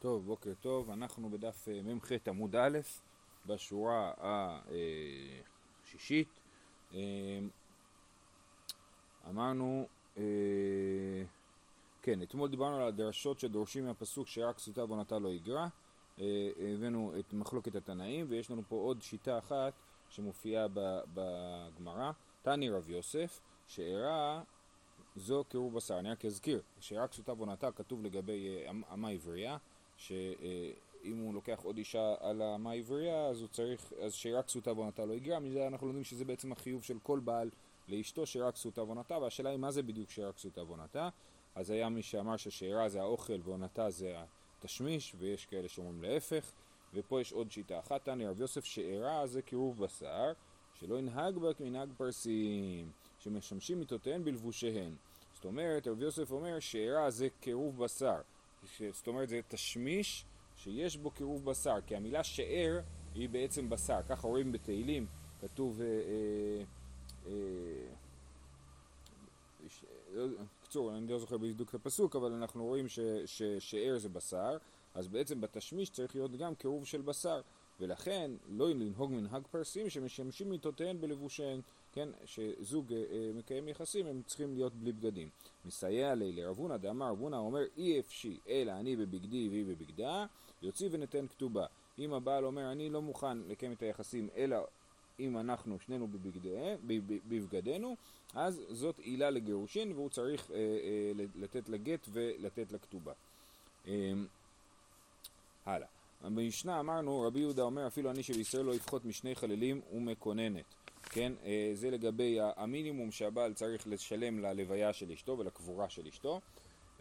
טוב, בוקר טוב, אנחנו בדף אה, מ"ח עמוד א', בשורה השישית. אה, אמרנו, אה, כן, אתמול דיברנו על הדרשות שדורשים מהפסוק שרק סוטה ועונתה לא יגרע. הבאנו את מחלוקת התנאים, ויש לנו פה עוד שיטה אחת שמופיעה בגמרא. תני רב יוסף, שאירע זו קירוב בשר. אני רק אזכיר, שרק סוטה ועונתה כתוב לגבי אמה עברייה. שאם הוא לוקח עוד אישה על האמה העברייה, אז הוא צריך, אז שרק סוטה ועונתה לא יגרע, מזה אנחנו לומדים שזה בעצם החיוב של כל בעל לאשתו שרק סוטה ועונתה, והשאלה היא מה זה בדיוק שרק סוטה ועונתה. אז היה מי שאמר ששארה זה האוכל ועונתה זה התשמיש, ויש כאלה שאומרים להפך, ופה יש עוד שיטה אחת, תני רב יוסף, שארה זה קירוב בשר, שלא ינהג בה כמנהג פרסים, שמשמשים מיטותיהן בלבושיהן. זאת אומרת, רב יוסף אומר שארה זה קירוב בשר. זאת אומרת זה תשמיש שיש בו קירוב בשר, כי המילה שאר היא בעצם בשר, ככה רואים בתהילים, כתוב, בקיצור, אה, אה, אני לא זוכר בדיוק את הפסוק, אבל אנחנו רואים ששאר זה בשר, אז בעצם בתשמיש צריך להיות גם קירוב של בשר, ולכן לא לנהוג מנהג פרסים שמשמשים מיטותיהן בלבושיהן, כן, שזוג אה, מקיים יחסים הם צריכים להיות בלי בגדים. מסייע לי לרבונה דאמר רבונה אומר אי אפשי אלא אני בבגדי והיא בבגדה יוציא ונתן כתובה אם הבעל אומר אני לא מוכן לקיים את היחסים אלא אם אנחנו שנינו בבגדינו אז זאת עילה לגירושין והוא צריך אה, אה, לתת לה גט ולתת לה כתובה. אה, הלאה. במשנה אמרנו רבי יהודה אומר אפילו אני שבישראל לא יפחות משני חללים ומקוננת כן, אה, זה לגבי המינימום שהבעל צריך לשלם ללוויה של אשתו ולקבורה של אשתו.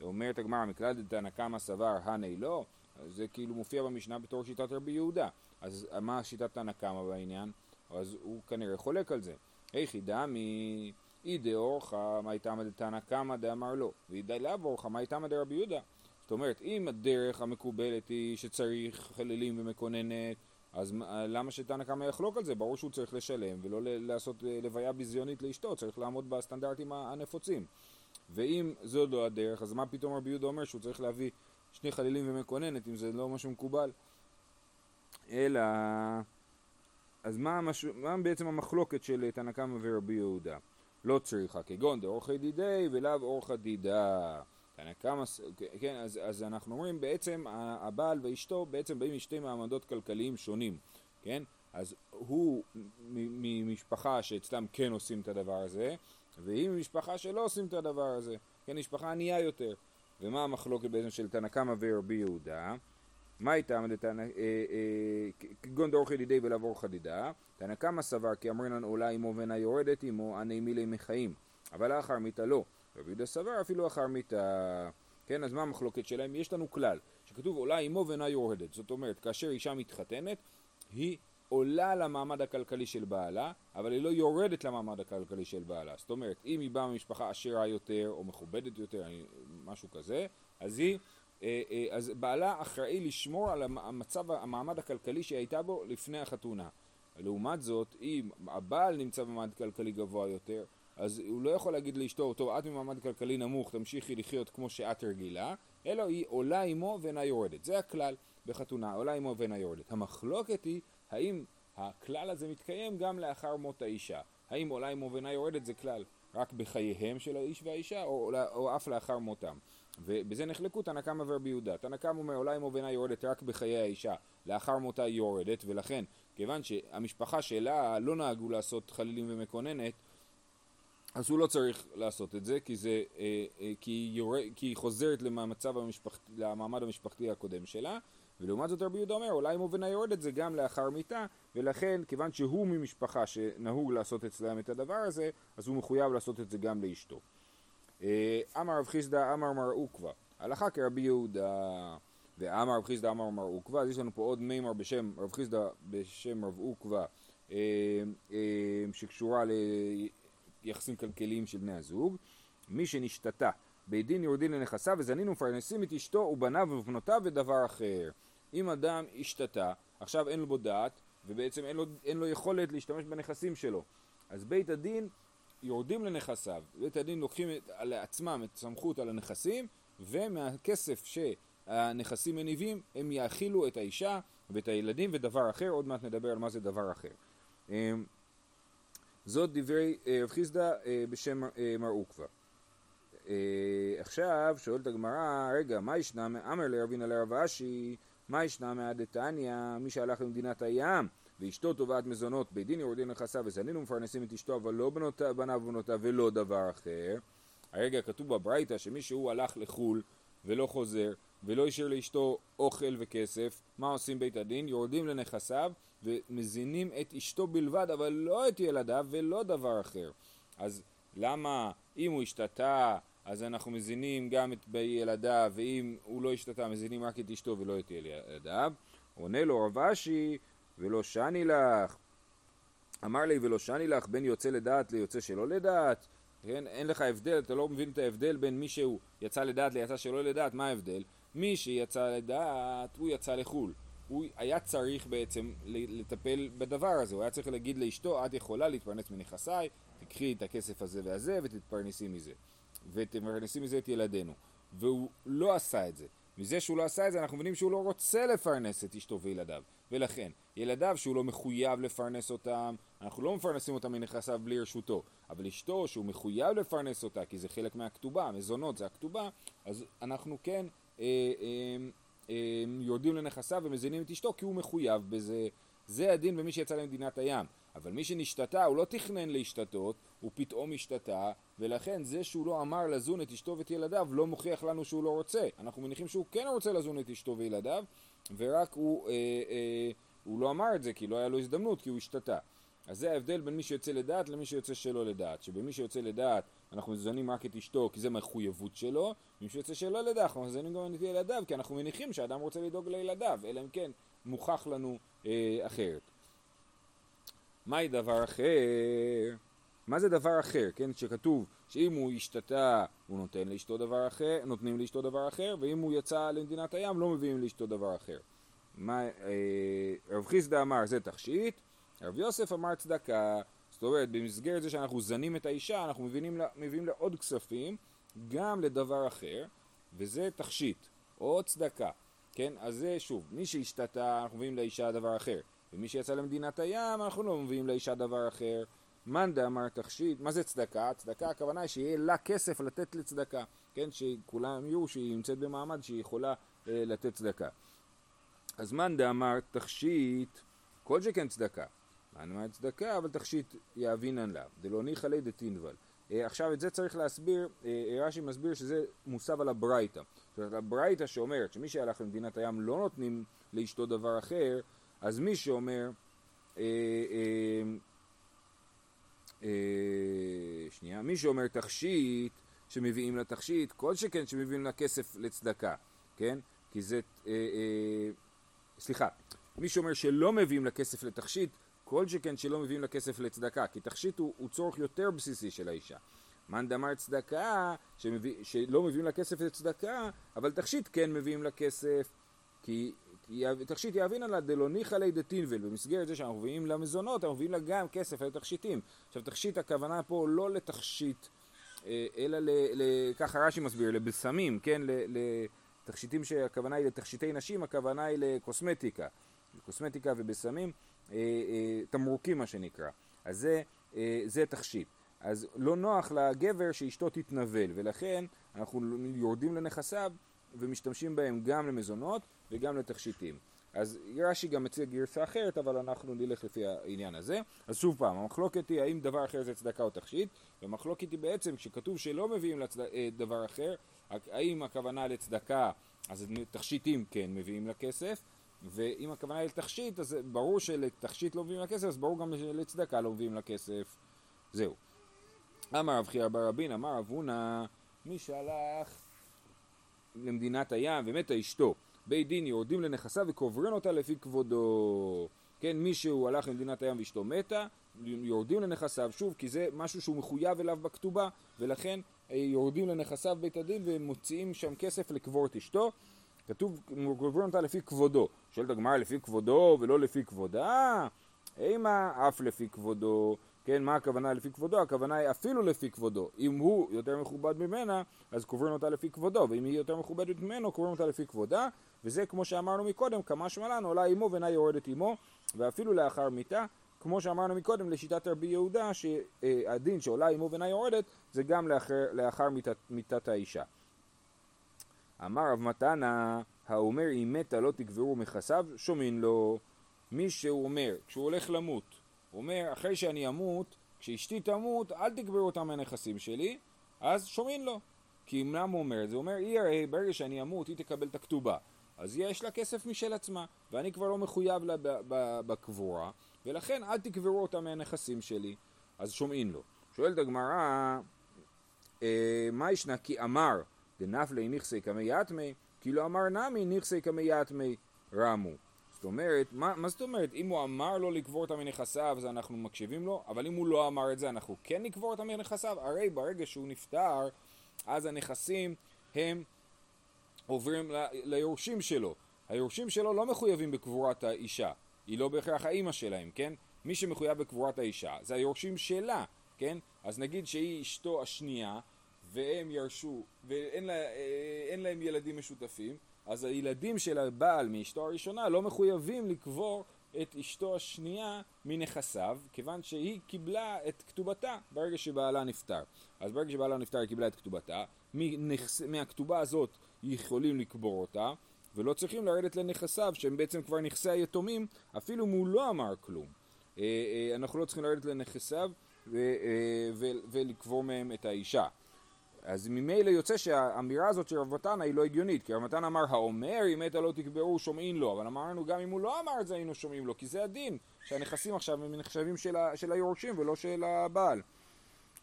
אומרת הגמרא, מקלדת תנא סבר הני לא, זה כאילו מופיע במשנה בתור שיטת רבי יהודה. אז מה שיטת תנא קמא בעניין? אז הוא כנראה חולק על זה. היכי דמי אי דאורחא מאי תמא דתנא קמא דאמר לא, ואי לאו אורחא מאי תמא דרבי יהודה. זאת אומרת, אם הדרך המקובלת היא שצריך חללים ומקוננת אז למה שתנא קמא יחלוק על זה? ברור שהוא צריך לשלם ולא לעשות אה, לוויה ביזיונית לאשתו, צריך לעמוד בסטנדרטים הנפוצים. ואם זו לא הדרך, אז מה פתאום רבי יהודה אומר שהוא צריך להביא שני חלילים ומקוננת, אם זה לא משהו מקובל? אלא... אז מה, המש... מה בעצם המחלוקת של תנא קמא ורבי יהודה? לא צריכה כגון דאורחא דידי ולאו אורחא דידה. תנא קמא, כן, אז, אז אנחנו אומרים בעצם הבעל ואשתו בעצם באים משתי מעמדות כלכליים שונים, כן? אז הוא ממשפחה שאצלם כן עושים את הדבר הזה, והיא ממשפחה שלא עושים את הדבר הזה, כן, משפחה ענייה יותר. ומה המחלוקת בעצם של תנא קמא ורבי יהודה? מה הייתה דתנא, אה, אה, כגון דאורחי דידי ולעבור חדידה, תנא קמא סבר כי אמרינן עולה עמו ואינה יורדת עמו, עני מילי מחיים, אבל לאחר מיתה לא. רבי יהודה סבר אפילו אחר מיתה. כן, אז מה המחלוקת שלהם? יש לנו כלל, שכתוב עולה אמו ואינה יורדת. זאת אומרת, כאשר אישה מתחתנת, היא עולה למעמד הכלכלי של בעלה, אבל היא לא יורדת למעמד הכלכלי של בעלה. זאת אומרת, אם היא באה ממשפחה עשירה יותר, או מכובדת יותר, משהו כזה, אז היא... אה, אה, אז בעלה אחראי לשמור על המצב, המעמד הכלכלי שהיא הייתה בו לפני החתונה. לעומת זאת, אם הבעל נמצא במעמד כלכלי גבוה יותר, אז הוא לא יכול להגיד לאשתו, טוב, את ממעמד כלכלי נמוך, תמשיכי לחיות כמו שאת רגילה, אלא היא עולה עמו ואינה יורדת. זה הכלל בחתונה, עולה עמו ואינה יורדת. המחלוקת היא, האם הכלל הזה מתקיים גם לאחר מות האישה? האם עולה עמו ואינה יורדת זה כלל רק בחייהם של האיש והאישה, או, או, או אף לאחר מותם? ובזה נחלקו תנא קמא ורבי יהודה. תנא קמא אומר עולה עמו ואינה יורדת רק בחיי האישה, לאחר מותה היא יורדת, ולכן, כיוון שהמשפחה שלה לא נהגו לעשות חלילים ומקוננת, אז הוא לא צריך לעשות את זה, כי, זה, אה, אה, כי, היא, יור... כי היא חוזרת למצב המשפח... למעמד המשפחתי הקודם שלה, ולעומת זאת רבי יהודה אומר, אולי אם אובנה יורדת זה גם לאחר מיתה, ולכן כיוון שהוא ממשפחה שנהוג לעשות אצלם את הדבר הזה, אז הוא מחויב לעשות את זה גם לאשתו. אה, אמר רב חיסדא אמר מר עוקבא, הלכה כרבי יהודה, ואמר רב חיסדא אמר מר עוקבא, אז יש לנו פה עוד מימר בשם רב חיסדא בשם רב עוקבא, אה, אה, שקשורה יחסים כלכליים של בני הזוג, מי שנשתתה בית דין יורדין לנכסיו וזנין ומפרנסים את אשתו ובניו ובנותיו ודבר אחר. אם אדם השתתה, עכשיו אין לו דעת ובעצם אין לו, אין לו יכולת להשתמש בנכסים שלו, אז בית הדין יורדים לנכסיו, בית הדין לוקחים על עצמם את הסמכות על הנכסים ומהכסף ש... הנכסים מניבים, הם יאכילו את האישה ואת הילדים ודבר אחר, עוד מעט נדבר על מה זה דבר אחר. זאת דברי אה, רב חיסדא אה, בשם אה, מר עוקבא. עכשיו שואלת הגמרא, רגע, מה ישנה, אמר לרבינה לרב אשי, מה ישנה מהדתניא, מי שהלך למדינת הים ואשתו תובעת מזונות, בית דין יורדים נכסיו וזנין ומפרנסים את אשתו, אבל לא בניו ובנותיו ולא דבר אחר. הרגע כתוב בברייתא שמי שהוא הלך לחו"ל ולא חוזר ולא השאיר לאשתו אוכל וכסף, מה עושים בית הדין? יורדים לנכסיו ומזינים את אשתו בלבד, אבל לא את ילדיו ולא דבר אחר. אז למה אם הוא השתתה אז אנחנו מזינים גם את ילדיו, ואם הוא לא השתתה מזינים רק את אשתו ולא את ילדיו? עונה לו רב אשי ולא שני לך אמר לי ולא שני לך בין יוצא לדעת ליוצא שלא לדעת כן? אין לך הבדל, אתה לא מבין את ההבדל בין מי שהוא יצא לדעת ליצא שלא לדעת, מה ההבדל? מי שיצא לדעת, הוא יצא לחו"ל. הוא היה צריך בעצם לטפל בדבר הזה, הוא היה צריך להגיד לאשתו, את יכולה להתפרנס מנכסיי, תקחי את הכסף הזה והזה ותתפרנסי מזה. ותפרנסי מזה את ילדינו. והוא לא עשה את זה. מזה שהוא לא עשה את זה אנחנו מבינים שהוא לא רוצה לפרנס את אשתו וילדיו. ולכן, ילדיו שהוא לא מחויב לפרנס אותם, אנחנו לא מפרנסים אותם מנכסיו בלי רשותו. אבל אשתו שהוא מחויב לפרנס אותה, כי זה חלק מהכתובה, מזונות זה הכתובה, אז אנחנו כן יורדים לנכסיו ומזינים את אשתו כי הוא מחויב בזה. זה הדין במי שיצא למדינת הים. אבל מי שנשתתה, הוא לא תכנן להשתתות, הוא פתאום השתתה, ולכן זה שהוא לא אמר לזון את אשתו ואת ילדיו לא מוכיח לנו שהוא לא רוצה. אנחנו מניחים שהוא כן רוצה לזון את אשתו וילדיו, ורק הוא, אה, אה, הוא לא אמר את זה כי לא היה לו הזדמנות, כי הוא השתתה. אז זה ההבדל בין מי שיוצא לדעת למי שיוצא שלא לדעת. שבמי שיוצא לדעת אנחנו מזנים רק את אשתו כי זה מחויבות שלו, ומי שיוצא שלא לדעת אנחנו מזנים גם את ילדיו כי אנחנו מניחים שאדם רוצה לדאוג לילדיו, אלא אם כן מוכח לנו אה, אחרת. מהי דבר אחר? מה זה דבר אחר, כן? שכתוב שאם הוא השתתה הוא נותן לאשתו דבר אחר, נותנים לאשתו דבר אחר, ואם הוא יצא למדינת הים לא מביאים לאשתו דבר אחר. מה, אה, רב חיסדא אמר זה תכשיט, רב יוסף אמר צדקה, זאת אומרת במסגרת זה שאנחנו זנים את האישה אנחנו מביאים לה, מביאים לה עוד כספים גם לדבר אחר וזה תכשיט או צדקה, כן? אז זה שוב, מי שהשתתה אנחנו מביאים לאישה דבר אחר ומי שיצא למדינת הים אנחנו לא מביאים לאישה דבר אחר מאן דאמר תכשיט, מה זה צדקה? צדקה הכוונה היא שיהיה לה כסף לתת לצדקה, כן? שכולם יהיו שהיא נמצאת במעמד שהיא יכולה אה, לתת צדקה. אז מאן דאמר תכשיט, כל שכן צדקה. מאן דאמר צדקה, אבל תכשיט יאבינן לה. דלא ניחא ליה דתינבל. אה, עכשיו את זה צריך להסביר, אה, רש"י מסביר שזה מוסב על הברייתא. זאת אומרת הברייתא שאומרת שמי שהלך למדינת הים לא נותנים לאשתו דבר אחר, אז מי שאומר אה, אה, אה, שנייה, מי שאומר תכשיט, שמביאים לה תכשיט, כל שכן שמביאים לה כסף לצדקה, כן? כי זה, אה, אה, סליחה, מי שאומר שלא מביאים לה כסף לתכשיט, כל שכן שלא מביאים לה כסף לצדקה, כי תכשיט הוא, הוא צורך יותר בסיסי של האישה. מאן דאמר צדקה, שמביא, שלא מביאים לה כסף לצדקה, אבל תכשיט כן מביאים לה כסף, כי תכשיט יאבין עלה דלא ניחא ליה דתינבל, במסגרת זה שאנחנו מביאים לה מזונות, אנחנו מביאים לה גם כסף לתכשיטים. עכשיו תכשיט הכוונה פה לא לתכשיט, אה, אלא ל, ל, ככה רש"י מסביר, לבשמים, כן? לתכשיטים שהכוונה היא לתכשיטי נשים, הכוונה היא לקוסמטיקה. קוסמטיקה ובשמים, תמרוקים מה שנקרא. אז זה, זה תכשיט. אז לא נוח לגבר שאשתו תתנבל, ולכן אנחנו יורדים לנכסיו ומשתמשים בהם גם למזונות וגם לתכשיטים. אז רש"י גם מציע גרסה אחרת, אבל אנחנו נלך לפי העניין הזה. אז שוב פעם, המחלוקת היא האם דבר אחר זה צדקה או תכשיט, והמחלוקת היא בעצם כשכתוב שלא מביאים לצד... אה, דבר אחר, האם הכוונה לצדקה, אז תכשיטים כן מביאים לכסף, ואם הכוונה היא לתכשיט, אז ברור שלתכשיט לא מביאים לכסף, אז ברור גם לצדקה לא מביאים לכסף. זהו. אמר רב חייא בר רבין, אמר רב הונא, מי שהלך למדינת הים ומתה אשתו, בית דין יורדים לנכסיו וקוברן אותה לפי כבודו. כן, מי שהוא הלך למדינת הים ואשתו מתה, יורדים לנכסיו, שוב, כי זה משהו שהוא מחויב אליו בכתובה, ולכן אה, יורדים לנכסיו בית הדין ומוציאים שם כסף לקבור את אשתו. כתוב, קוברן אותה לפי כבודו. שואלת הגמרא לפי כבודו ולא לפי כבודה? אימה אף לפי כבודו. כן, מה הכוונה לפי כבודו? הכוונה היא אפילו לפי כבודו. אם הוא יותר מכובד ממנה, אז קוברים אותה לפי כבודו, ואם היא יותר מכובדת ממנו, קוברים אותה לפי כבודה, וזה כמו שאמרנו מקודם, כמה שמלן עולה אמו ואינה יורדת אמו, ואפילו לאחר מיתה, כמו שאמרנו מקודם לשיטת רבי יהודה, שהדין שעולה אמו ואינה יורדת, זה גם לאחר, לאחר מיתת, מיתת האישה. אמר רב מתנה, האומר אם מתה לא תקברו מכסיו, שומעים לו. מי שהוא אומר, כשהוא הולך למות, הוא אומר, אחרי שאני אמות, כשאשתי תמות, אל תקברו אותה מהנכסים שלי, אז שומעים לו. כי אם למה הוא אומר את זה? הוא אומר, היא הרי ברגע שאני אמות, היא תקבל את הכתובה. אז יש לה כסף משל עצמה, ואני כבר לא מחויב לה בקבורה, ולכן אל תקברו אותה מהנכסים שלי. אז שומעים לו. שואלת הגמרא, אה, מה ישנה? כי אמר, דנפלי נכסי כמי יתמי, כאילו אמר נמי נכסי כמי יתמי רמו. זאת אומרת, מה, מה זאת אומרת? אם הוא אמר לו לקבור אותה מנכסיו אז אנחנו מקשיבים לו, אבל אם הוא לא אמר את זה אנחנו כן נקבור אותה מנכסיו? הרי ברגע שהוא נפטר, אז הנכסים הם עוברים ל, ליורשים שלו. היורשים שלו לא מחויבים בקבורת האישה, היא לא בהכרח האימא שלהם, כן? מי שמחויב בקבורת האישה זה היורשים שלה, כן? אז נגיד שהיא אשתו השנייה והם ירשו ואין לה, אה, להם ילדים משותפים אז הילדים של הבעל מאשתו הראשונה לא מחויבים לקבור את אשתו השנייה מנכסיו, כיוון שהיא קיבלה את כתובתה ברגע שבעלה נפטר. אז ברגע שבעלה נפטר היא קיבלה את כתובתה, מנכס, מהכתובה הזאת יכולים לקבור אותה, ולא צריכים לרדת לנכסיו שהם בעצם כבר נכסי היתומים, אפילו אם הוא לא אמר כלום. אה, אה, אנחנו לא צריכים לרדת לנכסיו ולקבור מהם את האישה. אז ממילא יוצא שהאמירה הזאת של רב מתנה היא לא הגיונית, כי רב מתנה אמר האומר אם מתה לא תקברו שומעים לו, אבל אמרנו גם אם הוא לא אמר את זה היינו שומעים לו, כי זה הדין, שהנכסים עכשיו הם נחשבים של, ה, של היורשים ולא של הבעל.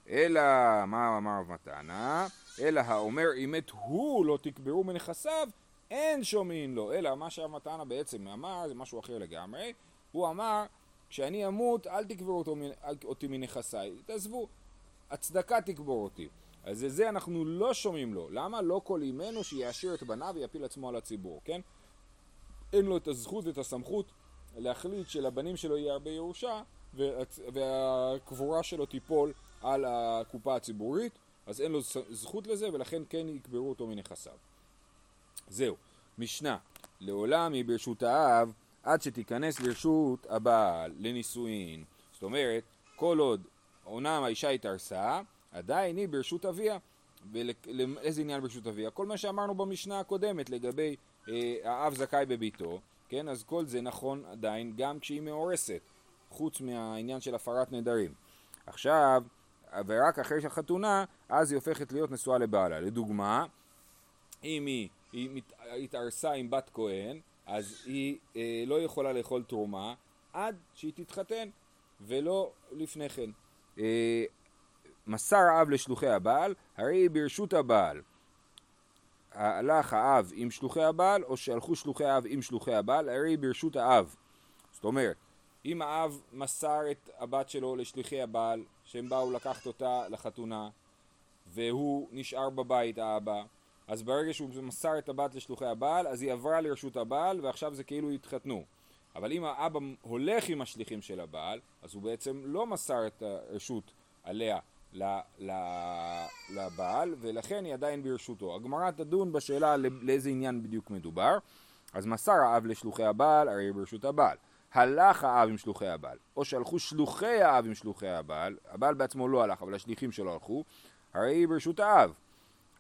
אלא, מה אמר רב מתנה? אלא האומר אם מת הוא לא תקברו מנכסיו, אין שומעים לו. אלא מה שרב מתנה בעצם אמר זה משהו אחר לגמרי, הוא אמר כשאני אמות אל תקברו אותו, אותי מנכסיי, תעזבו, הצדקה תקבור אותי. אז את זה אנחנו לא שומעים לו. למה? לא כל אימנו שיעשיר את בניו ויפיל עצמו על הציבור, כן? אין לו את הזכות ואת הסמכות להחליט שלבנים שלו יהיה הרבה ירושה והקבורה שלו תיפול על הקופה הציבורית, אז אין לו זכות לזה ולכן כן יקברו אותו מנכסיו. זהו, משנה, לעולם היא ברשות האב עד שתיכנס לרשות הבעל לנישואין. זאת אומרת, כל עוד אומנם האישה התארסה, עדיין היא ברשות אביה. ולאיזה עניין ברשות אביה? כל מה שאמרנו במשנה הקודמת לגבי אה, האב זכאי בביתו, כן? אז כל זה נכון עדיין גם כשהיא מאורסת, חוץ מהעניין של הפרת נדרים. עכשיו, ורק אחרי החתונה, אז היא הופכת להיות נשואה לבעלה. לדוגמה, אם היא, היא התארסה עם בת כהן, אז היא אה, לא יכולה לאכול תרומה עד שהיא תתחתן, ולא לפני כן. אה, מסר האב לשלוחי הבעל, הרי ברשות הבעל. הלך האב עם שלוחי הבעל, או שהלכו שלוחי האב עם שלוחי הבעל, הרי ברשות האב. זאת אומרת, אם האב מסר את הבת שלו לשליחי הבעל, שהם באו לקחת אותה לחתונה, והוא נשאר בבית, האבא, אז ברגע שהוא מסר את הבת לשלוחי הבעל, אז היא עברה לרשות הבעל, ועכשיו זה כאילו התחתנו. אבל אם האבא הולך עם השליחים של הבעל, אז הוא בעצם לא מסר את הרשות עליה לבעל, ולכן היא עדיין ברשותו. הגמרא תדון בשאלה לאיזה עניין בדיוק מדובר. אז מסר האב לשלוחי הבעל, הרי ברשות הבעל. הלך האב עם שלוחי הבעל, או שהלכו שלוחי האב עם שלוחי הבעל, הבעל בעצמו לא הלך, אבל השליחים שלו הלכו, הרי היא ברשות האב,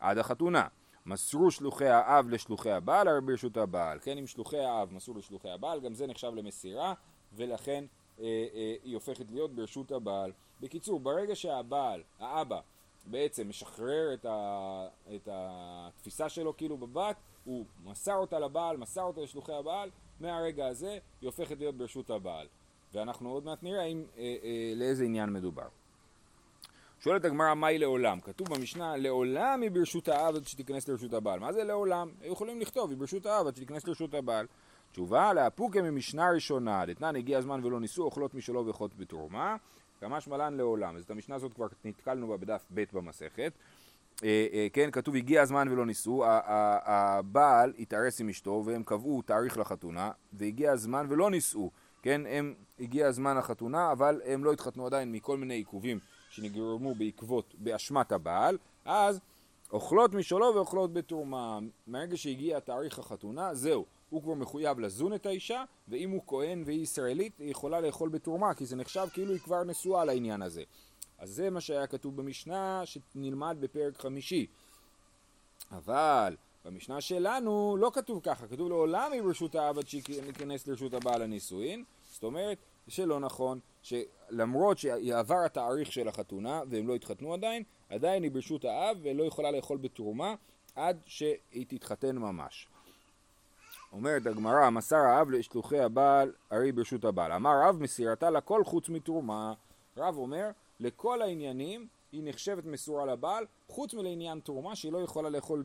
עד החתונה. מסרו שלוחי האב לשלוחי הבעל, הרי ברשות הבעל. כן, אם שלוחי האב מסרו לשלוחי הבעל, גם זה נחשב למסירה, ולכן אה, אה, היא הופכת להיות ברשות הבעל. בקיצור, ברגע שהבעל, האבא, בעצם משחרר את, ה, את התפיסה שלו כאילו בבת, הוא מסר אותה לבעל, מסר אותה לשלוחי הבעל, מהרגע הזה היא הופכת להיות ברשות הבעל. ואנחנו עוד מעט נראה אם, אה, אה, לאיזה עניין מדובר. שואלת הגמרא מהי לעולם? כתוב במשנה לעולם היא ברשות האב עד שתיכנס לרשות הבעל. מה זה לעולם? היו יכולים לכתוב היא ברשות האב עד שתיכנס לרשות הבעל. תשובה לאפוקה ממשנה ראשונה, דתנן הגיע הזמן ולא ניסו אוכלות משלו ואוכלות בתרומה, כמש מלן לעולם. אז את המשנה הזאת כבר נתקלנו בה בדף ב' במסכת. אה, אה, כן, כתוב הגיע הזמן ולא ניסו, הבעל התארס עם אשתו והם קבעו תאריך לחתונה והגיע הזמן ולא נישאו, כן, הם, הגיע זמן החתונה, אבל הם לא התחתנו עדיין מכל מיני עיכובים שנגרמו בעקבות, באשמת הבעל, אז אוכלות משלו ואוכלות בתרומה. מהרגע שהגיע תאריך החתונה, זהו, הוא כבר מחויב לזון את האישה, ואם הוא כהן והיא ישראלית, היא יכולה לאכול בתרומה, כי זה נחשב כאילו היא כבר נשואה לעניין הזה. אז זה מה שהיה כתוב במשנה שנלמד בפרק חמישי. אבל במשנה שלנו לא כתוב ככה, כתוב לעולם היא ברשות האב עד שייכנס לרשות הבעל הנישואין, זאת אומרת שלא נכון, שלמרות שעבר התאריך של החתונה והם לא התחתנו עדיין, עדיין היא ברשות האב ולא יכולה לאכול בתרומה עד שהיא תתחתן ממש. אומרת הגמרא, מסר האב לשלוחי הבעל, הרי ברשות הבעל. אמר רב, מסירתה לכל חוץ מתרומה. רב אומר, לכל העניינים היא נחשבת מסורה לבעל, חוץ מלעניין תרומה, שהיא לא יכולה לאכול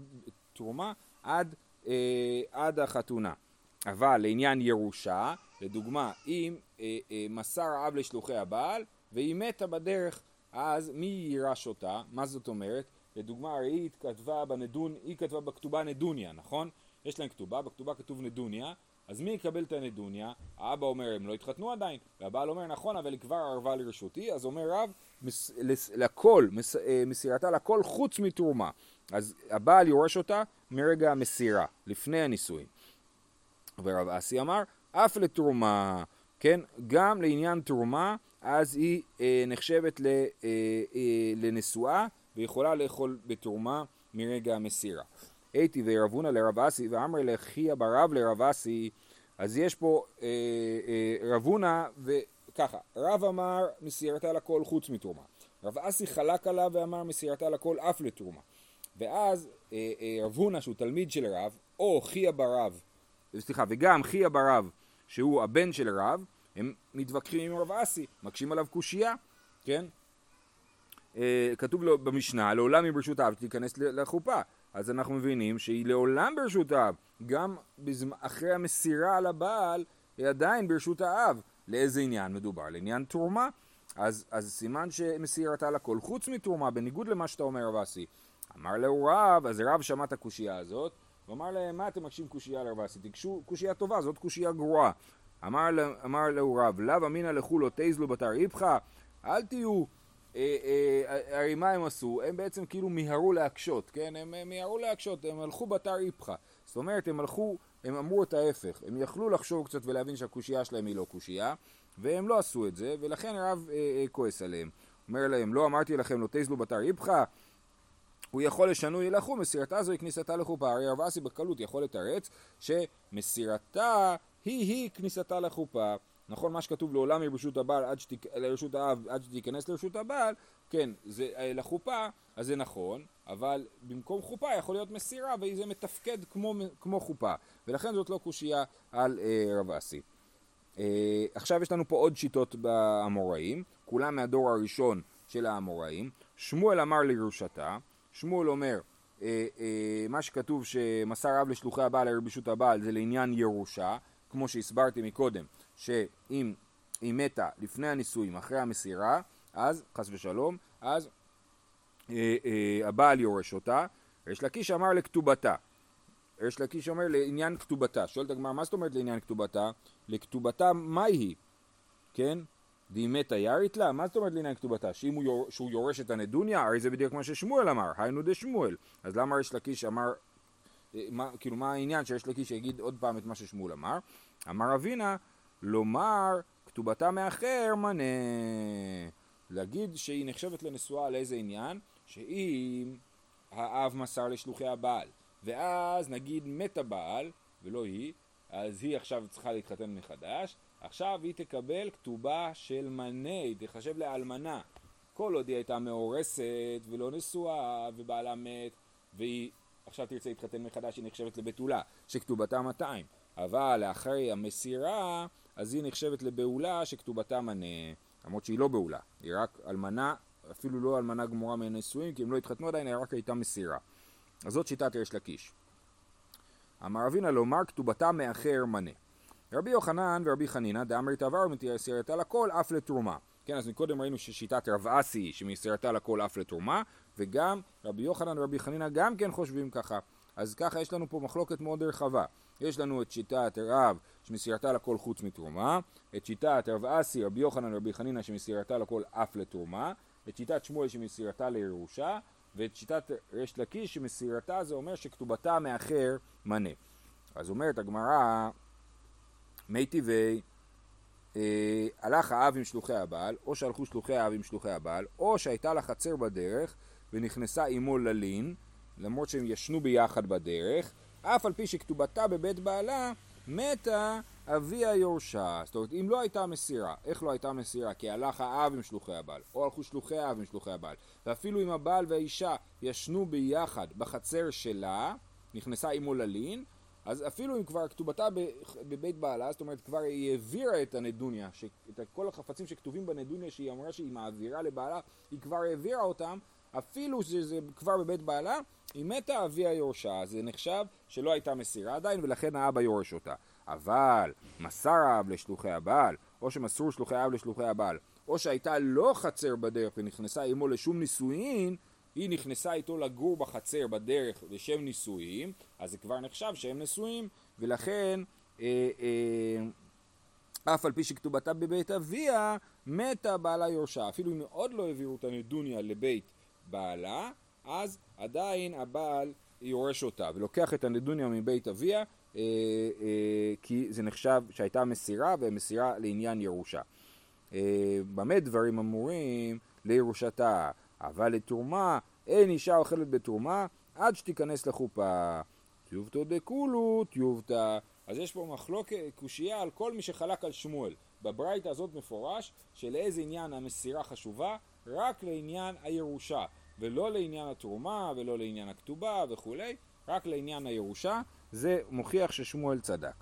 תרומה עד, אה, עד החתונה. אבל לעניין ירושה, לדוגמה, אם אה, אה, מסר האב לשלוחי הבעל והיא מתה בדרך, אז מי יירש אותה? מה זאת אומרת? לדוגמה, הרי היא כתבה בנדון, היא כתבה בכתובה נדוניה, נכון? יש להם כתובה, בכתובה כתוב נדוניה, אז מי יקבל את הנדוניה? האבא אומר הם לא התחתנו עדיין, והבעל אומר נכון אבל היא כבר ערבה לרשותי, אז אומר רב מס, לכל, מס, אה, מסירתה לכל חוץ מתרומה. אז הבעל יורש אותה מרגע המסירה, לפני הנישואין. ורב אסי אמר אף לתרומה, כן, גם לעניין תרומה אז היא אה, נחשבת ל, אה, אה, לנשואה ויכולה לאכול בתרומה מרגע המסירה. הייתי וירבונה לרב אסי ואמר לחייה ברב לרב אסי אז יש פה אה, אה, רבונה וככה רב אמר מסירתה לכל חוץ מתרומה. רב אסי חלק עליו ואמר מסירתה לכל אף לתרומה. ואז אה, אה, רב הונא שהוא תלמיד של רב או חייה ברב סליחה וגם חייה ברב שהוא הבן של רב הם מתווכחים עם רב אסי מקשים עליו קושייה כן? אה, כתוב לו במשנה לעולם היא ברשות האב תיכנס לחופה אז אנחנו מבינים שהיא לעולם ברשות האב. גם בזמ... אחרי המסירה על הבעל, היא עדיין ברשות האב. לאיזה עניין מדובר? לעניין תרומה? אז, אז סימן שמסירתה לכל חוץ מתרומה, בניגוד למה שאתה אומר רב אסי. אמר לו רב, אז רב שמע את הקושייה הזאת, ואמר להם, מה אתם מקשים קושייה לרב אסי? תיגשו קושייה טובה, זאת קושייה גרועה. אמר, אמר לו רב, לאו אמינא לכו לא תזלו בתר איפכא, אל תהיו הרי מה הם עשו? הם בעצם כאילו מיהרו להקשות, כן? הם מיהרו להקשות, הם הלכו בתר איפכא. זאת אומרת, הם הלכו, הם אמרו את ההפך. הם יכלו לחשוב קצת ולהבין שהקושייה שלהם היא לא קושייה, והם לא עשו את זה, ולכן הרב אה, אה, כועס עליהם. אומר להם, לא אמרתי לכם לא תזלו בתר איפכא? הוא יכול לשנוי ילכו, מסירתה זו היא כניסתה לחופה. הרי רב אסי בקלות יכול לתרץ שמסירתה היא-היא כניסתה לחופה. נכון מה שכתוב לעולם היא ברשות הבעל עד שתיק... לרשות האב עד שתיכנס לרשות הבעל, כן, זה אה, לחופה, אז זה נכון, אבל במקום חופה יכול להיות מסירה וזה מתפקד כמו, כמו חופה, ולכן זאת לא קושייה על אה, רב אסי. אה, עכשיו יש לנו פה עוד שיטות באמוראים, כולם מהדור הראשון של האמוראים. שמואל אמר לירושתה, שמואל אומר אה, אה, מה שכתוב שמסר אב לשלוחי הבעל לרבישות הבעל זה לעניין ירושה, כמו שהסברתי מקודם, שאם היא מתה לפני הנישואים, אחרי המסירה, אז, חס ושלום, אז אה, אה, הבעל יורש אותה. ריש לקיש אמר לכתובתה. ריש לקיש אומר לעניין כתובתה. שואלת הגמרא, מה זאת אומרת לעניין כתובתה? לכתובתה, מה היא? כן? די מתה ירית לה? מה זאת אומרת לעניין כתובתה? שאם הוא יור, שהוא יורש את הנדוניה, הרי זה בדיוק מה ששמואל אמר, היינו דשמואל. אז למה ריש לקיש אמר, אה, מה, כאילו מה העניין שיש לקיש שיגיד עוד פעם את מה ששמואל אמר? אמר אבינה, לומר כתובתה מאחר מנה. להגיד שהיא נחשבת לנשואה על איזה עניין? שאם האב מסר לשלוחי הבעל, ואז נגיד מת הבעל, ולא היא, אז היא עכשיו צריכה להתחתן מחדש, עכשיו היא תקבל כתובה של מנה, היא תחשב לאלמנה. כל עוד היא הייתה מאורסת ולא נשואה ובעלה מת, והיא עכשיו תרצה להתחתן מחדש, היא נחשבת לבתולה, שכתובתה 200. אבל לאחרי המסירה, אז היא נחשבת לבעולה שכתובתה מנה, למרות שהיא לא בעולה, היא רק אלמנה, אפילו לא אלמנה גמורה מנישואים, כי הם לא התחתנו עדיין, היא רק הייתה מסירה. אז זאת שיטת ריש לקיש. אמר אבינה לומר כתובתה מאחר מנה. רבי יוחנן ורבי חנינא דאמרי תעבר ומתייסרתה לכל אף לתרומה. כן, אז מקודם ראינו ששיטת רב אסי שמסיירתה לכל אף לתרומה, וגם רבי יוחנן ורבי חנינא גם כן חושבים ככה. אז ככה יש לנו פה מחלוקת מאוד רחבה. יש לנו את שיטת רב שמסירתה לכל חוץ מתרומה, את שיטת רב אסי, רבי יוחנן ורבי חנינא שמסירתה לכל אף לתרומה, את שיטת שמואל שמסירתה לירושה, ואת שיטת ריש לקיש שמסירתה זה אומר שכתובתה מאחר מנה. אז אומרת הגמרא, מי טבעי, אה, הלך האב עם שלוחי הבעל, או שהלכו שלוחי האב עם שלוחי הבעל, או שהייתה לה חצר בדרך ונכנסה עמו ללין, למרות שהם ישנו ביחד בדרך, אף על פי שכתובתה בבית בעלה, מתה אביה יורשה. זאת אומרת, אם לא הייתה מסירה, איך לא הייתה מסירה? כי הלך האב עם שלוחי הבעל, או הלכו שלוחי האב עם שלוחי הבעל, ואפילו אם הבעל והאישה ישנו ביחד בחצר שלה, נכנסה עמו ללין, אז אפילו אם כבר כתובתה בבית בעלה, זאת אומרת כבר היא העבירה את הנדוניה, את כל החפצים שכתובים בנדוניה שהיא אמרה שהיא מעבירה לבעלה, היא כבר העבירה אותם, אפילו שזה כבר בבית בעלה, היא מתה אביה יורשה, זה נחשב שלא הייתה מסירה עדיין ולכן האבא יורש אותה. אבל מסר האב לשלוחי הבעל, או שמסרו שלוחי האב לשלוחי הבעל, או שהייתה לא חצר בדרך ונכנסה עמו לשום נישואין, היא נכנסה איתו לגור בחצר בדרך לשם נישואים, אז זה כבר נחשב שהם נשואים, ולכן אה, אה, אף על פי שכתובתה בבית אביה, מתה בעלה יורשה. אפילו אם עוד לא העבירו את הנדוניה לבית בעלה, אז עדיין הבעל יורש אותה, ולוקח את הנדוניה מבית אביה, אה, אה, כי זה נחשב שהייתה מסירה, ומסירה לעניין ירושה. אה, במה דברים אמורים? לירושתה. אבל לתרומה, אין אישה אוכלת בתרומה עד שתיכנס לחופה. טיובתא דכולו, טיובתא. אז יש פה מחלוקת, קושייה על כל מי שחלק על שמואל. בברייתא הזאת מפורש שלאיזה עניין המסירה חשובה? רק לעניין הירושה, ולא לעניין התרומה, ולא לעניין הכתובה וכולי, רק לעניין הירושה. זה מוכיח ששמואל צדק.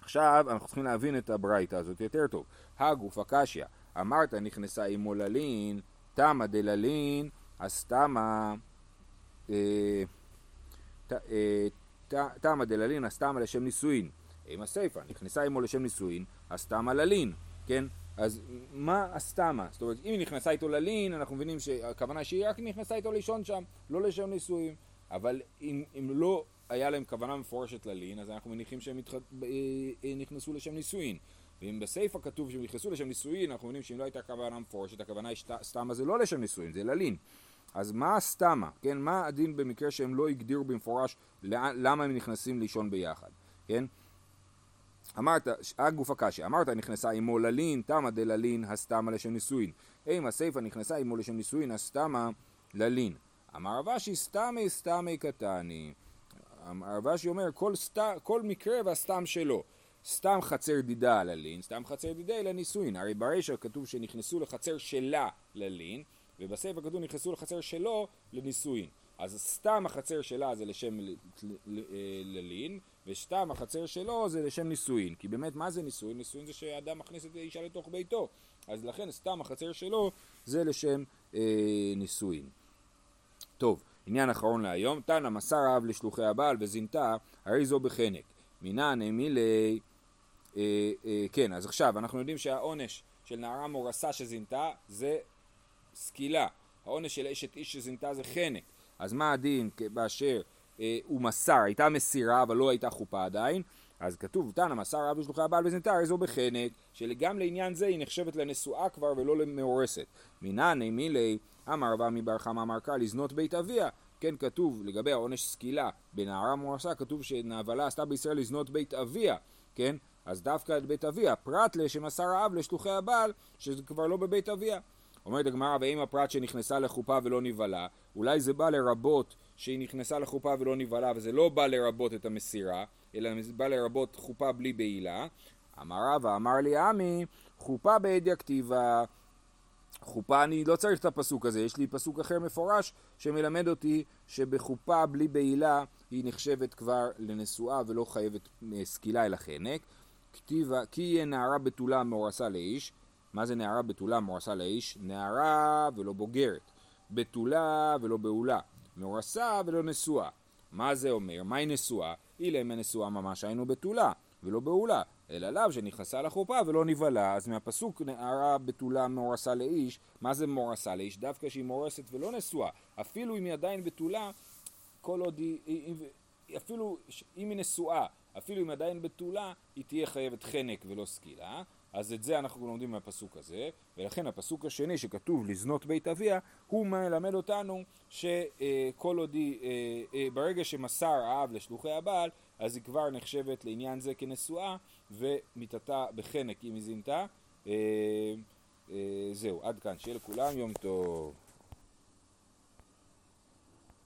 עכשיו אנחנו צריכים להבין את הברייתא הזאת יותר טוב. הגוף הקשיא, אמרת נכנסה עם מוללין, תמה דללין, אז תמה, אה, אה, תמה דללין, אז תמה לשם נישואין. עם הסיפא, נכנסה עמו לשם נישואין, אז תמה ללין, כן? אז מה הסתמה? זאת אומרת, אם היא נכנסה איתו ללין, אנחנו מבינים שהכוונה שהיא רק נכנסה איתו לישון שם, לא לשם נישואים. אבל אם, אם לא היה להם כוונה מפורשת ללין, אז אנחנו מניחים שהם התח... אה, נכנסו לשם נישואין. ואם בסיפא כתוב שהם נכנסו לשם נישואין, אנחנו מבינים שאם לא הייתה כוונה מפורשת, הכוונה היא סתמה זה לא לשם נישואין, זה ללין. אז מה הסתמה, כן? מה הדין במקרה שהם לא הגדירו במפורש למה הם נכנסים לישון ביחד, כן? אמרת, הגוף הקשי, אמרת נכנסה עמו ללין, תמה דללין, הסתמה לשם נישואין. אם הסיפא נכנסה עמו לשם נישואין, הסתמה ללין. אמר רבשי, סתמי סתמי קטני. רבשי אומר, כל, סת, כל מקרה והסתם שלו. סתם חצר דידה ללין, סתם חצר דידה לנישואין. הרי ברישא כתוב שנכנסו לחצר שלה ללין, ובספר כתוב נכנסו לחצר שלו לנישואין. אז סתם החצר שלה זה לשם ללין, וסתם החצר שלו זה לשם נישואין. כי באמת מה זה נישואין? נישואין זה שאדם מכניס את האישה לתוך ביתו. אז לכן סתם החצר שלו זה לשם אה, נישואין. טוב, עניין אחרון להיום, תנא מסר האב לשלוחי הבעל וזינתה, הרי זו בחנק. מינן אמילי אה, אה, כן, אז עכשיו אנחנו יודעים שהעונש של נערה מורסה שזינתה זה סקילה. העונש של אשת איש שזינתה זה חנק. אז מה הדין באשר הוא מסר, הייתה מסירה אבל לא הייתה חופה עדיין, אז כתוב, תנא מסר רב לשלוחי הבעל הרי זו בחנק, שגם לעניין זה היא נחשבת לנשואה כבר ולא למאורסת. מינן מילי, אמר רבא מבר חמא אמר קרא לזנות בית אביה, כן כתוב לגבי העונש סקילה בנערה מורסה, כתוב שנעבלה עשתה בישראל לזנות בית אביה, כן? אז דווקא את בית אביה, פרט לשמסר האב לשלוחי הבעל, שזה כבר לא בבית אביה. אומרת הגמרא, ואם הפרט שנכנסה לחופה ולא נבהלה, אולי זה בא לרבות שהיא נכנסה לחופה ולא נבהלה, וזה לא בא לרבות את המסירה, אלא בא לרבות חופה בלי בעילה. אמר רבא, אמר לי עמי, חופה בעדיה כתיבה. חופה אני לא צריך את הפסוק הזה, יש לי פסוק אחר מפורש שמלמד אותי שבחופה בלי בעילה היא נחשבת כבר לנשואה ולא חייבת סקילה אל החנק. כתיבה, כי יהיה נערה בתולה מאורסה לאיש. מה זה נערה בתולה מאורסה לאיש? נערה ולא בוגרת. בתולה ולא בעולה. מאורסה ולא נשואה. מה זה אומר? מהי נשואה? אילם נשואה ממש היינו בתולה ולא בעולה. אלא לאו שנכנסה לחופה ולא נבהלה. אז מהפסוק נערה בתולה מאורסה לאיש, מה זה מאורסה לאיש? דווקא שהיא מאורסת ולא נשואה. אפילו אם היא עדיין בתולה, כל עוד היא... אפילו אם היא נשואה, אפילו אם עדיין בתולה, היא תהיה חייבת חנק ולא סקילה. אז את זה אנחנו לומדים מהפסוק הזה, ולכן הפסוק השני שכתוב לזנות בית אביה, הוא מלמד אותנו שכל עוד היא, אה, אה, ברגע שמסר האב לשלוחי הבעל, אז היא כבר נחשבת לעניין זה כנשואה, ומיתתה בחנק אם היא זינתה. אה, זהו, עד כאן, שיהיה לכולם יום טוב.